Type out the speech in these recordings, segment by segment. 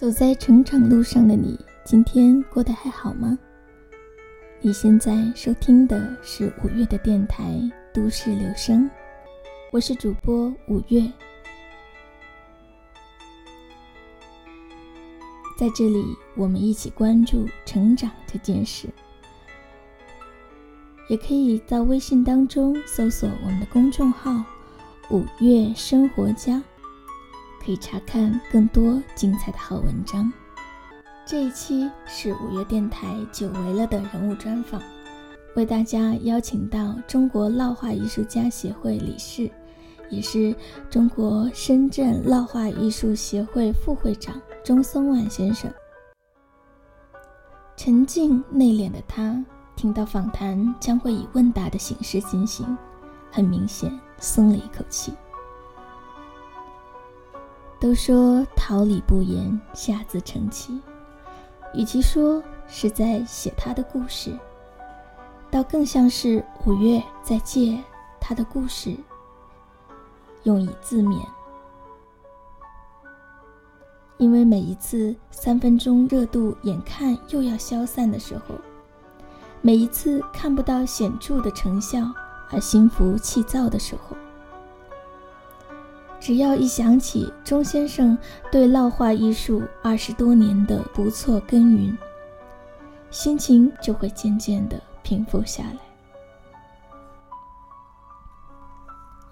走在成长路上的你，今天过得还好吗？你现在收听的是五月的电台《都市留声》，我是主播五月。在这里，我们一起关注成长这件事。也可以到微信当中搜索我们的公众号“五月生活家”。以查看更多精彩的好文章。这一期是五月电台久违了的人物专访，为大家邀请到中国烙画艺术家协会理事，也是中国深圳烙画艺术协会副会长钟松万先生。沉静内敛的他，听到访谈将会以问答的形式进行，很明显松了一口气。都说桃李不言，下自成蹊。与其说是在写他的故事，倒更像是五月在借他的故事，用以自勉。因为每一次三分钟热度眼看又要消散的时候，每一次看不到显著的成效而心浮气躁的时候。只要一想起钟先生对烙画艺术二十多年的不错耕耘，心情就会渐渐的平复下来。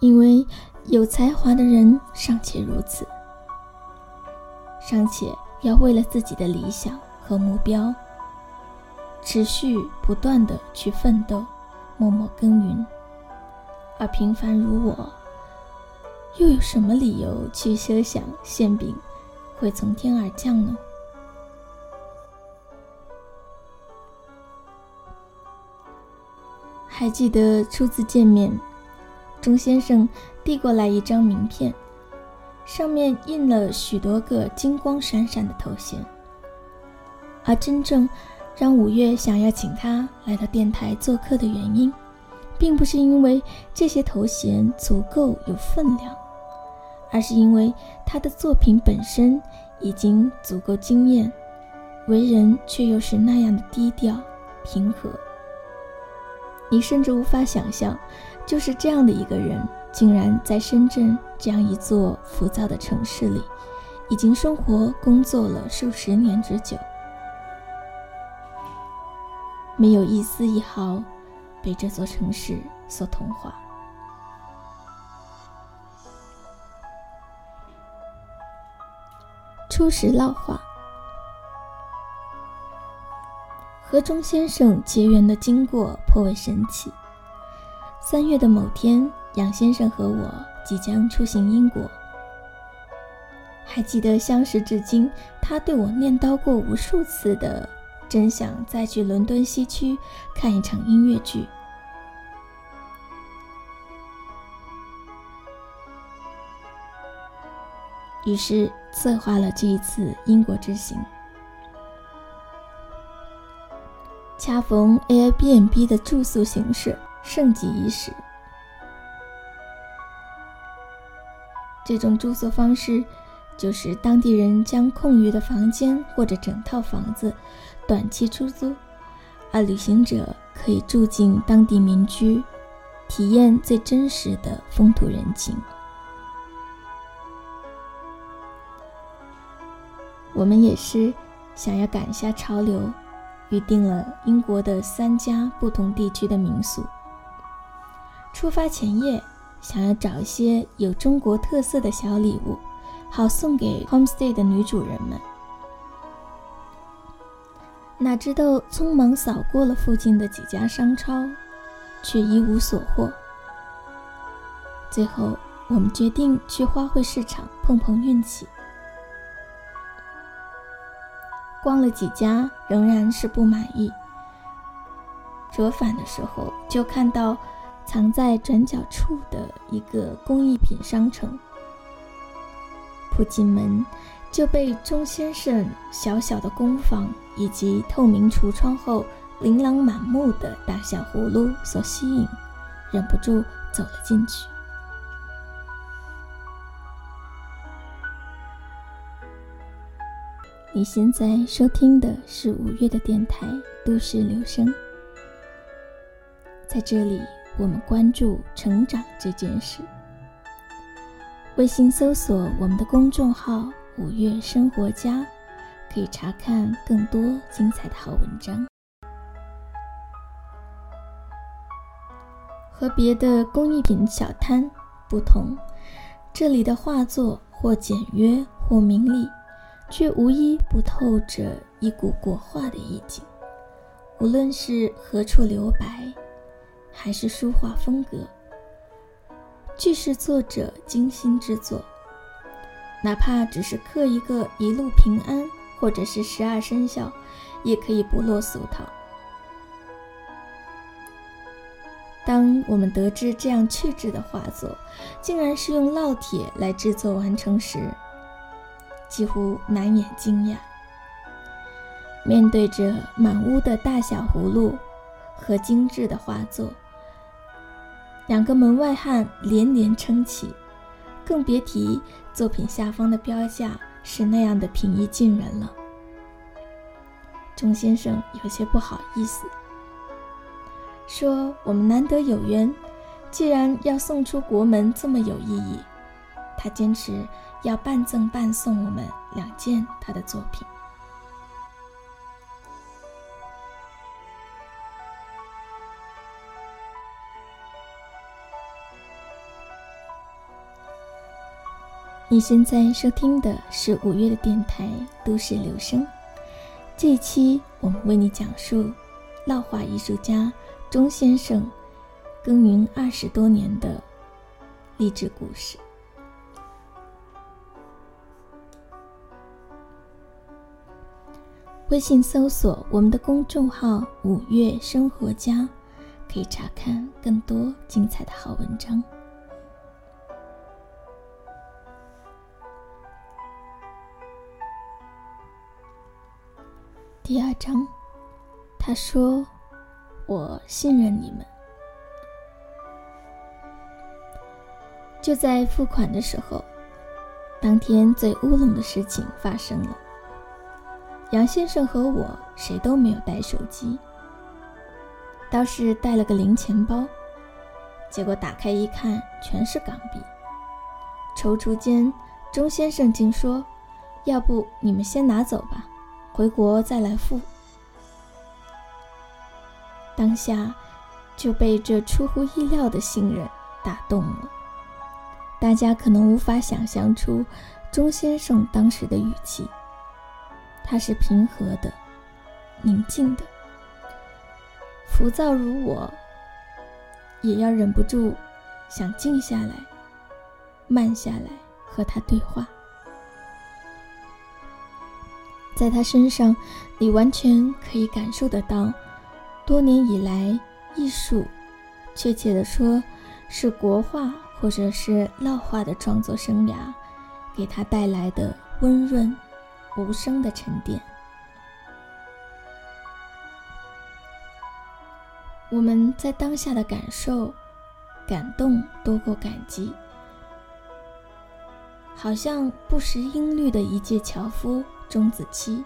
因为有才华的人尚且如此，尚且要为了自己的理想和目标，持续不断的去奋斗，默默耕耘，而平凡如我。又有什么理由去奢想馅饼会从天而降呢？还记得初次见面，钟先生递过来一张名片，上面印了许多个金光闪闪的头衔。而真正让五月想要请他来到电台做客的原因，并不是因为这些头衔足够有分量。而是因为他的作品本身已经足够惊艳，为人却又是那样的低调平和。你甚至无法想象，就是这样的一个人，竟然在深圳这样一座浮躁的城市里，已经生活工作了数十年之久，没有一丝一毫被这座城市所同化。初识烙画，和钟先生结缘的经过颇为神奇。三月的某天，杨先生和我即将出行英国。还记得相识至今，他对我念叨过无数次的，真想再去伦敦西区看一场音乐剧。于是策划了这一次英国之行。恰逢 Airbnb 的住宿形式盛极一时，这种住宿方式就是当地人将空余的房间或者整套房子短期出租，而旅行者可以住进当地民居，体验最真实的风土人情。我们也是想要赶一下潮流，预定了英国的三家不同地区的民宿。出发前夜，想要找一些有中国特色的小礼物，好送给 homestay 的女主人们。哪知道匆忙扫过了附近的几家商超，却一无所获。最后，我们决定去花卉市场碰碰运气。逛了几家，仍然是不满意。折返的时候，就看到藏在转角处的一个工艺品商城。甫进门，就被钟先生小小的工坊以及透明橱窗后琳琅满目的大小葫芦所吸引，忍不住走了进去。你现在收听的是五月的电台《都市留声》。在这里，我们关注成长这件事。微信搜索我们的公众号“五月生活家”，可以查看更多精彩的好文章。和别的工艺品小摊不同，这里的画作或简约或明丽。却无一不透着一股国画的意境。无论是何处留白，还是书画风格，俱是作者精心制作。哪怕只是刻一个一路平安，或者是十二生肖，也可以不落俗套。当我们得知这样趣致的画作，竟然是用烙铁来制作完成时，几乎难掩惊讶。面对着满屋的大小葫芦和精致的画作，两个门外汉连连称奇，更别提作品下方的标价是那样的平易近人了。钟先生有些不好意思，说：“我们难得有缘，既然要送出国门这么有意义，他坚持。”要半赠半送我们两件他的作品。你现在收听的是五月的电台《都市留声》，这一期我们为你讲述烙画艺术家钟先生耕耘二十多年的励志故事。微信搜索我们的公众号“五月生活家”，可以查看更多精彩的好文章。第二章，他说：“我信任你们。”就在付款的时候，当天最乌龙的事情发生了。杨先生和我谁都没有带手机，倒是带了个零钱包。结果打开一看，全是港币。踌躇间，钟先生竟说：“要不你们先拿走吧，回国再来付。”当下就被这出乎意料的信任打动了。大家可能无法想象出钟先生当时的语气。他是平和的、宁静的，浮躁如我，也要忍不住想静下来、慢下来和他对话。在他身上，你完全可以感受得到，多年以来，艺术，确切的说，是国画或者是烙画的创作生涯，给他带来的温润。无声的沉淀，我们在当下的感受、感动多过感激，好像不识音律的一介樵夫钟子期，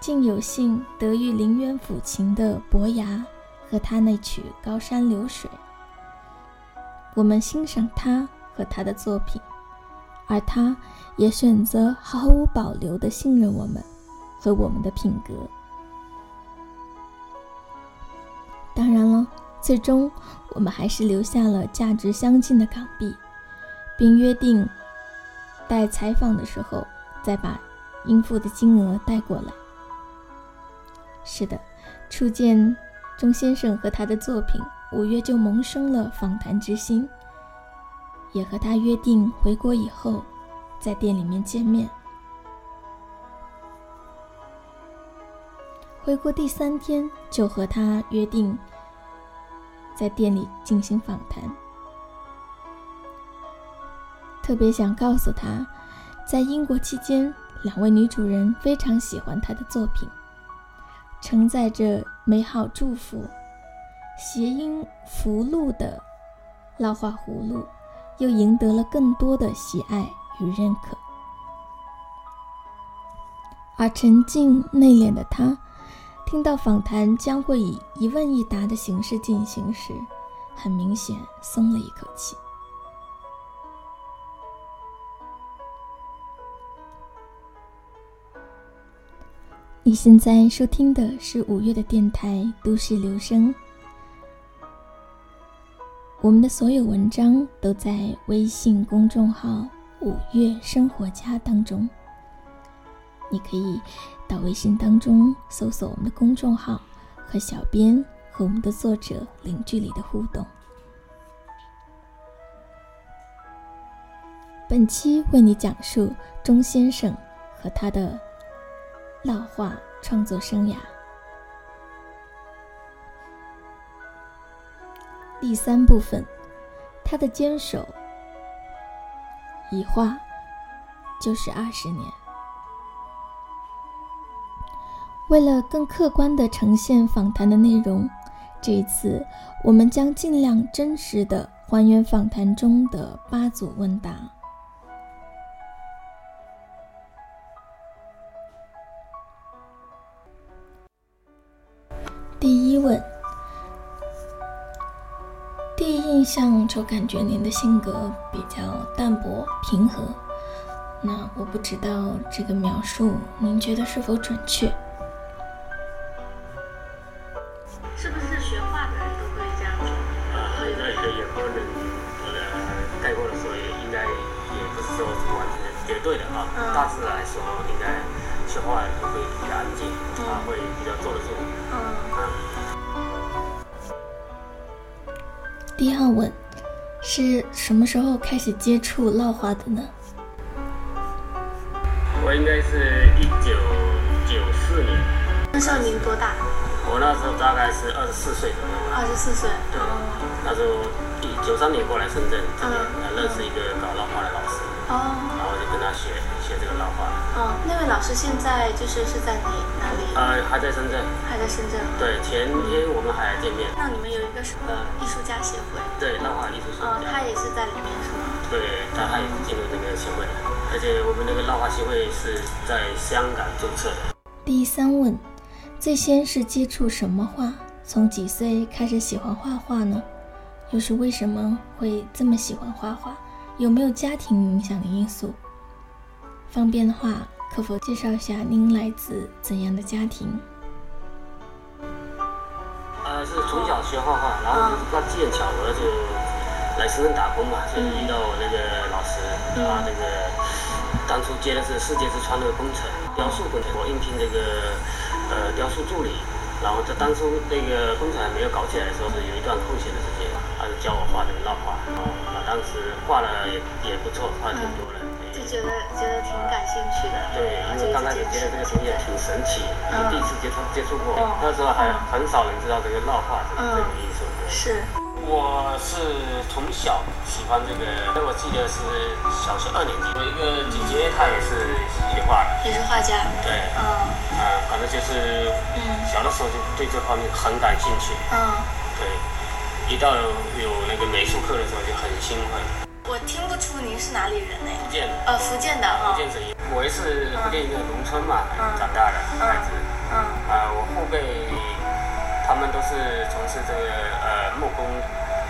竟有幸得遇林渊抚琴的伯牙和他那曲《高山流水》。我们欣赏他和他的作品。而他也选择毫无保留地信任我们和我们的品格。当然了，最终我们还是留下了价值相近的港币，并约定待采访的时候再把应付的金额带过来。是的，初见钟先生和他的作品，五月就萌生了访谈之心。也和他约定回国以后，在店里面见面。回国第三天就和他约定在店里进行访谈。特别想告诉他，在英国期间，两位女主人非常喜欢他的作品，承载着美好祝福、谐音福禄的烙画葫芦。又赢得了更多的喜爱与认可。而沉静内敛的他，听到访谈将会以一问一答的形式进行时，很明显松了一口气。你现在收听的是五月的电台《都市留声》。我们的所有文章都在微信公众号“五月生活家”当中，你可以到微信当中搜索我们的公众号，和小编和我们的作者零距离的互动。本期为你讲述钟先生和他的。老画创作生涯，第三部分，他的坚守，一画就是二十年。为了更客观的呈现访谈的内容，这一次我们将尽量真实的还原访谈中的八组问答。问，第一印象就感觉您的性格比较淡泊平和，那我不知道这个描述您觉得是否准确？是不是学画的人都会这样子？啊，那也有可能，呃，概括的说，应该也不是说是完全绝对的啊。大致来说，应该学画的人会比较安静，啊，会比较坐得住。第二问，是什么时候开始接触烙画的呢？我应该是一九九四年。那时候您多大？我那时候大概是二十四岁左右。二十四岁。对。那时候九三年过来深圳这边，认识一个搞烙花的。哦。然后我就跟他学。学这个老画。哦，那位老师现在就是是在哪哪里？呃，还在深圳。还在深圳。对，前天我们还见面。那你们有一个什么艺术家协会？对，烙画艺术家。哦，他也是在里面是吗？对，他他也是进入这个协会的，而且我们那个烙画协会是在香港注册的。第三问，最先是接触什么画？从几岁开始喜欢画画呢？又是为什么会这么喜欢画画？有没有家庭影响的因素？方便的话，可否介绍一下您来自怎样的家庭？呃，是从小学画画，然后就是机缘巧合就来深圳打工嘛，就遇到我那个老师，他那个当初接的是世界之窗的工程，雕塑工程，我应聘这个呃雕塑助理，然后在当初那个工厂还没有搞起来的时候，是有一段空闲的时间，他就教我画这个烙画，啊，当时画了也也不错，画挺多的。觉得觉得挺感兴趣的，对，因为刚开始觉得这个东西挺神奇，第一次接触接触过，那时候还很少人知道这个烙画这个艺术。是，我是从小喜欢这个，我记得是小学二年级，我一个姐姐她也是也是画家。对，嗯，嗯，反正就是，嗯，小的时候就对这方面很感兴趣。嗯，对，一到有那个美术课的时候就很兴奋。我听不出您是哪里人呢？福建的。呃，福建的哈。福建省，我也是福建一个农村嘛长大的孩子。嗯。啊，我后辈他们都是从事这个呃木工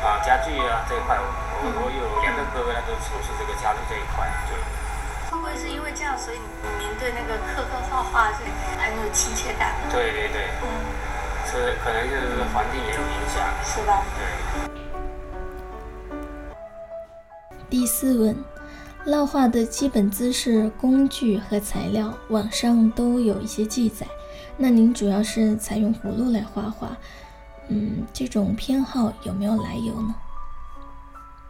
啊家具啊这一块。我我有两个哥哥，他都从事这个家具这一块。就会不会是因为这样，所以您对那个刻刻画画是很有亲切感？对对对。嗯。是，可能就是环境也有影响。是吧？对。第四问，烙画的基本姿势、工具和材料，网上都有一些记载。那您主要是采用葫芦来画画，嗯，这种偏好有没有来由呢？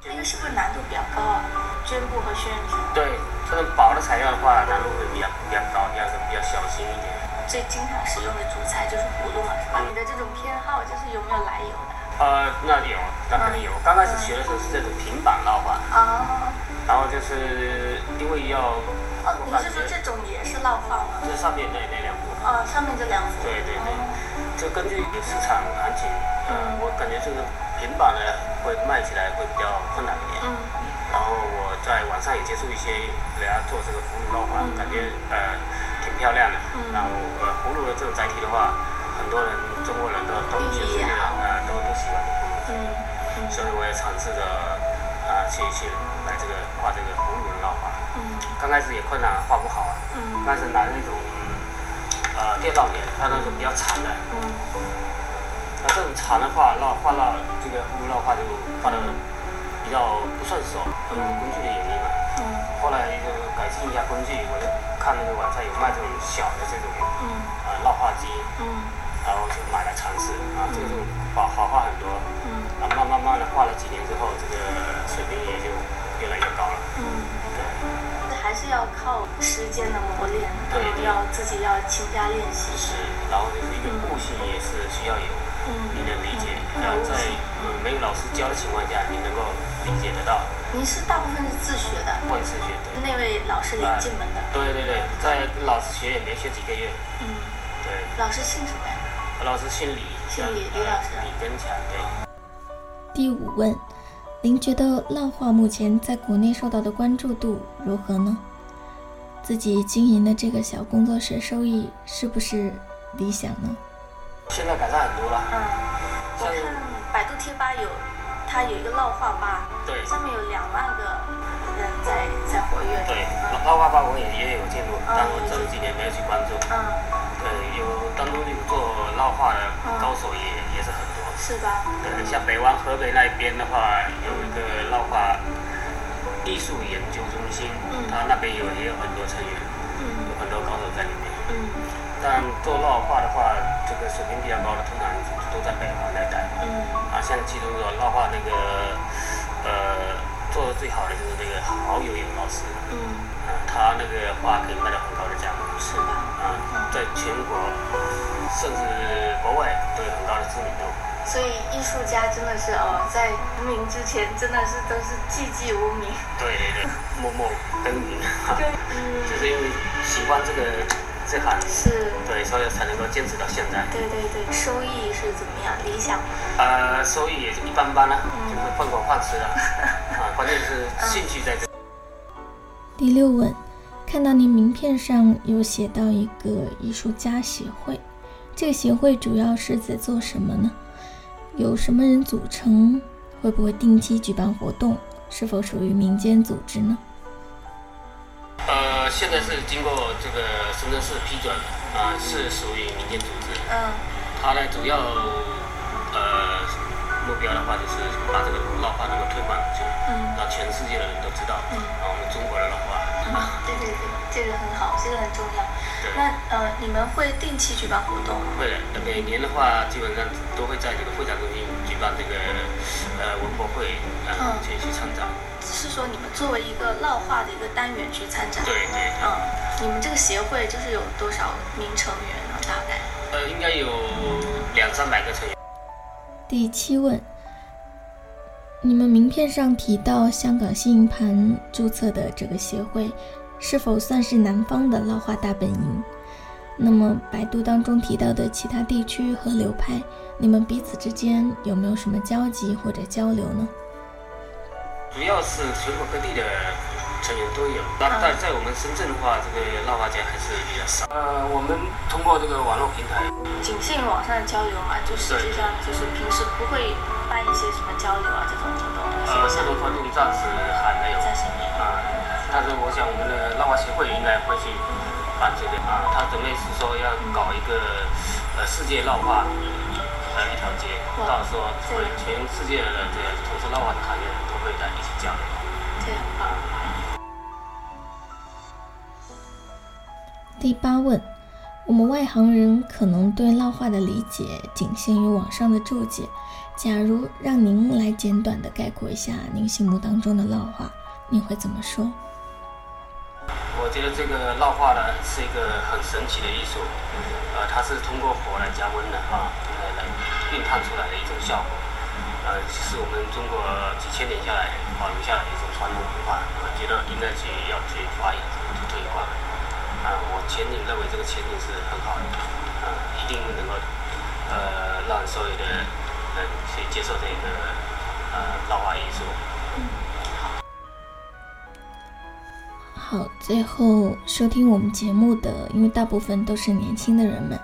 这个是不是难度比较高啊？绢布和宣纸。对，这种薄的材料的话，难度会比较比较高，第二个比较小心一点。最经常使用的主材就是葫芦嘛，是吧？你的这种偏好就是有没有来由的？呃，那有，那肯定有。刚开始学的时候是这种平板烙画，啊，然后就是因为要，哦，你是说这种也是烙画吗？这上面那那两幅，啊，上面这两幅，对对对，就根据市场行情，嗯，我感觉这个平板的会卖起来会比较困难一点，嗯，然后我在网上也接触一些人家做这个葫芦烙画，感觉呃挺漂亮的。然后呃，葫芦的这种载体的话，很多人中国人都都其实啊都都喜欢葫芦。嗯。所以我也尝试着啊去去来这个画这个葫芦的烙画。嗯。刚开始也困难，画不好啊。嗯。但是拿那种呃电烙铁，它那种比较长的。嗯。那这种长的话，烙画到这个葫芦烙画就画的比较不顺手，因为工具的原因嘛。嗯。后来就改进一下工具，我就看那个网上有卖这种小的这种嗯呃烙画机。嗯。然后就买来尝试啊，这个就好好画很多。嗯。然后慢慢慢的画了几年之后，这个水平也就越来越高了。嗯。对。还是要靠时间的磨练，对，要自己要勤加练习。是，然后就是一个悟性也是需要有，你的理解，要在没有老师教的情况下，你能够理解得到。您是大部分是自学的？会自学的。那位老师领进门的？对对对，在老师学也没学几个月。嗯。对。老师姓什么呀？老师姓李，姓李，李老师。李根强，对。第五问，您觉得浪画目前在国内受到的关注度如何呢？自己经营的这个小工作室收益是不是理想呢？现在改善很多了。嗯。我看百度贴吧有，它有一个烙画吧，对，上面有两万个人在在活跃。对，烙画吧我也也有进入，但我这几年没有去关注。嗯。对有当中有做烙画的高手也也是很多，是吧？对，像北湾河北那边的话，有一个烙画艺术研究中心，它那边有也有很多成员，有很多高手在里面。嗯。但做烙画的话，这个水平比较高的，通常都在北方那带。像其中的烙画那个，呃，做的最好的就是那个好友友老师。嗯。啊，他那个画可以卖到很高的价格。是吧？啊，在全国甚至国外都有很高的知名度。所以艺术家真的是哦，在无名之前真的是都是寂寂无名。对对对，默默耕耘。对，嗯。就是因为喜欢这个这行。是。对，所以才能够坚持到现在。对对对，收益是怎么样？理想？呃，收益也就一般般了，就是混口饭吃了。啊，关键是兴趣在这。第六问。看到您名片上有写到一个艺术家协会，这个协会主要是在做什么呢？有什么人组成？会不会定期举办活动？是否属于民间组织呢？呃，现在是经过这个深圳市批准，啊，是属于民间组织。嗯。它呢，主要呃目标的话，就是把这个烙画能够推广出去，嗯，让全世界的人都知道，嗯，啊，我们中国的烙画。啊，对对对，这个很好，这个很重要。那呃，你们会定期举办活动吗？会的，每年的话，基本上都会在这个会展中心举办这个呃文博会，嗯，去去参展。是说你们作为一个烙画的一个单元去参展？对对。嗯，你们这个协会就是有多少名成员呢？大概？呃，应该有两三百个成员。第七问。你们名片上提到香港新营盘注册的这个协会，是否算是南方的烙画大本营？那么百度当中提到的其他地区和流派，你们彼此之间有没有什么交集或者交流呢？主要是全国各地的。成员都有，但但在我们深圳的话，这个浪花节还是比较少。呃，我们通过这个网络平台，仅限于网上的交流嘛，就实际上就是平时不会办一些什么交流啊这种活动。呃，这种活动暂时还没有。暂时没有。啊，但是我想我们的浪花协会应该会去办这个啊，他准备是说要搞一个呃世界烙一条街，到时候会全世界的这个从事烙画的都会在一起交流。这样啊。第八问，我们外行人可能对烙画的理解仅限于网上的注解。假如让您来简短的概括一下您心目当中的烙画，你会怎么说？我觉得这个烙画呢是一个很神奇的艺术，呃，它是通过火来加温的啊，来来熨烫出来的一种效果，呃，是我们中国几千年下来保留下来的一种传统文化，我觉得应该去要去发扬、去推广。啊，我前景认为这个前景是很好的，啊，一定能够，呃，让所有的人去接受这个，呃，老画艺术。好，最后收听我们节目的，因为大部分都是年轻的人们，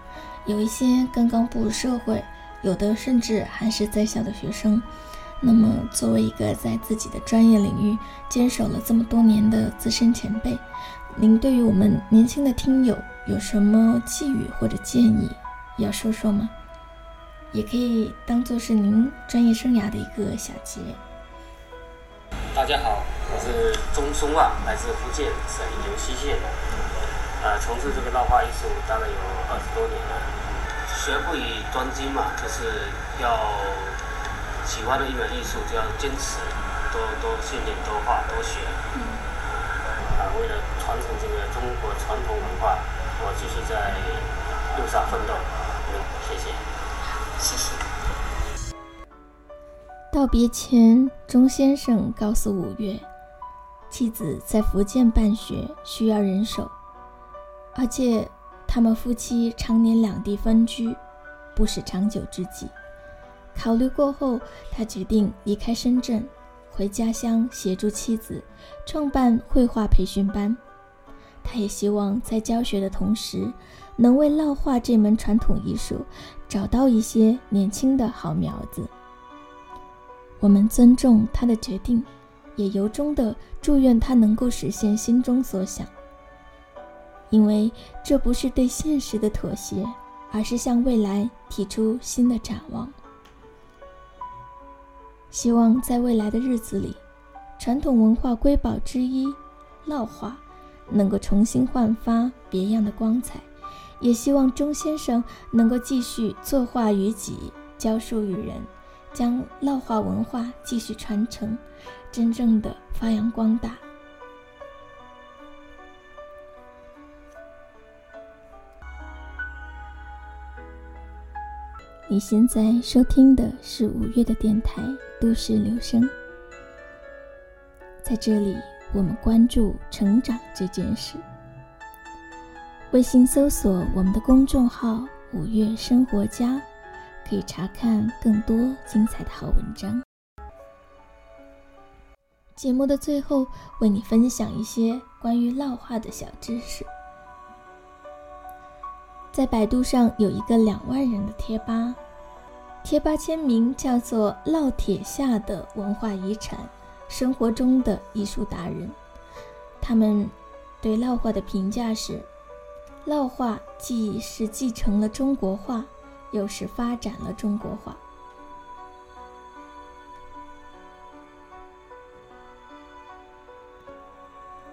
有一些刚刚步入社会，有的甚至还是在校的学生。那么，作为一个在自己的专业领域坚守了这么多年的资深前辈，您对于我们年轻的听友有什么寄语或者建议要说说吗？也可以当做是您专业生涯的一个小结。大家好，我是钟松啊，来自福建省尤溪县的，呃，从事这个烙画艺术大概有二十多年了。学不以专精嘛，就是要喜欢的一门艺术就要坚持，多多训练、多画、多学。嗯。啊，为了传承这个中国传统文化，我继续在路上奋斗。嗯，谢谢。谢谢。道别前，钟先生告诉五月，妻子在福建办学，需要人手，而且他们夫妻常年两地分居，不是长久之计。考虑过后，他决定离开深圳，回家乡协助妻子创办绘画培训班。他也希望在教学的同时，能为烙画这门传统艺术找到一些年轻的好苗子。我们尊重他的决定，也由衷的祝愿他能够实现心中所想。因为这不是对现实的妥协，而是向未来提出新的展望。希望在未来的日子里，传统文化瑰宝之一烙画能够重新焕发别样的光彩。也希望钟先生能够继续作画于己，教书于人。将烙画文化继续传承，真正的发扬光大。你现在收听的是五月的电台《都市留声》，在这里，我们关注成长这件事。微信搜索我们的公众号“五月生活家”。可以查看更多精彩的好文章。节目的最后，为你分享一些关于烙画的小知识。在百度上有一个两万人的贴吧，贴吧签名叫做“烙铁下的文化遗产，生活中的艺术达人”。他们对烙画的评价是：烙画既是继承了中国画。又是发展了中国画。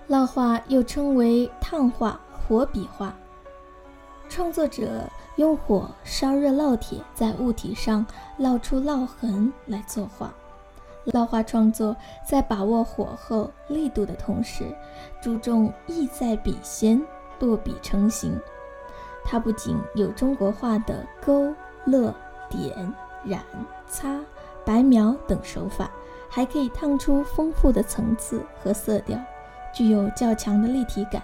烙画又称为烫画、火笔画。创作者用火烧热烙铁，在物体上烙出烙痕来作画。烙画创作在把握火候、力度的同时，注重意在笔先，落笔成形。它不仅有中国画的勾勒、点、染、擦、白描等手法，还可以烫出丰富的层次和色调，具有较强的立体感，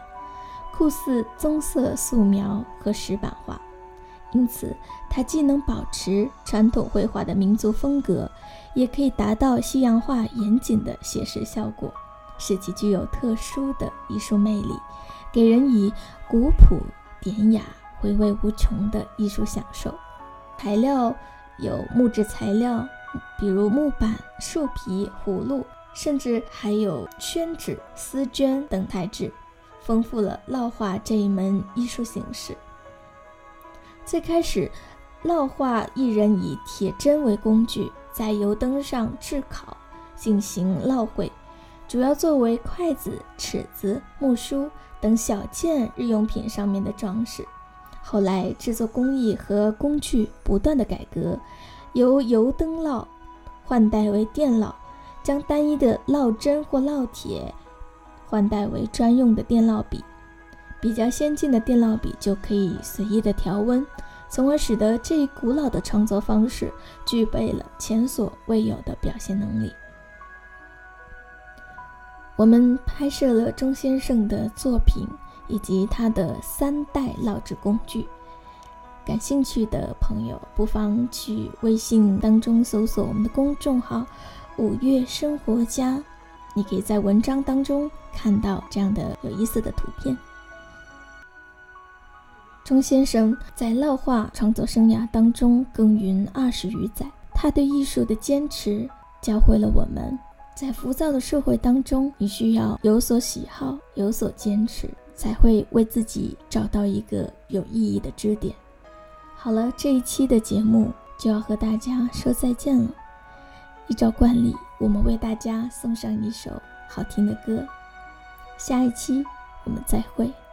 酷似棕色素描和石板画。因此，它既能保持传统绘画的民族风格，也可以达到西洋画严谨的写实效果，使其具有特殊的艺术魅力，给人以古朴典雅。回味无穷的艺术享受。材料有木质材料，比如木板、树皮、葫芦，甚至还有宣纸、丝绢等材质，丰富了烙画这一门艺术形式。最开始，烙画艺人以铁针为工具，在油灯上炙烤进行烙绘，主要作为筷子、尺子、木梳等小件日用品上面的装饰。后来制作工艺和工具不断的改革，由油灯烙换代为电烙，将单一的烙针或烙铁换代为专用的电烙笔。比较先进的电烙笔就可以随意的调温从而使得这一古老的创作方式具备了前所未有的表现能力。我们拍摄了钟先生的作品以及他的三代烙制工具。感兴趣的朋友不妨去微信当中搜索我们的公众号五月生活家你可以在文章当中看到这样的有意思的图片。钟先生在烙画创作生涯当中耕耘二十余载他对艺术的坚持教会了我们在浮躁的社会当中你需要有所喜好有所坚持才会为自己找到一个有意义的支点。好了这一期的节目就要和大家说再见了。依照惯例我们为大家送上一首好听的歌。下一期我们再会。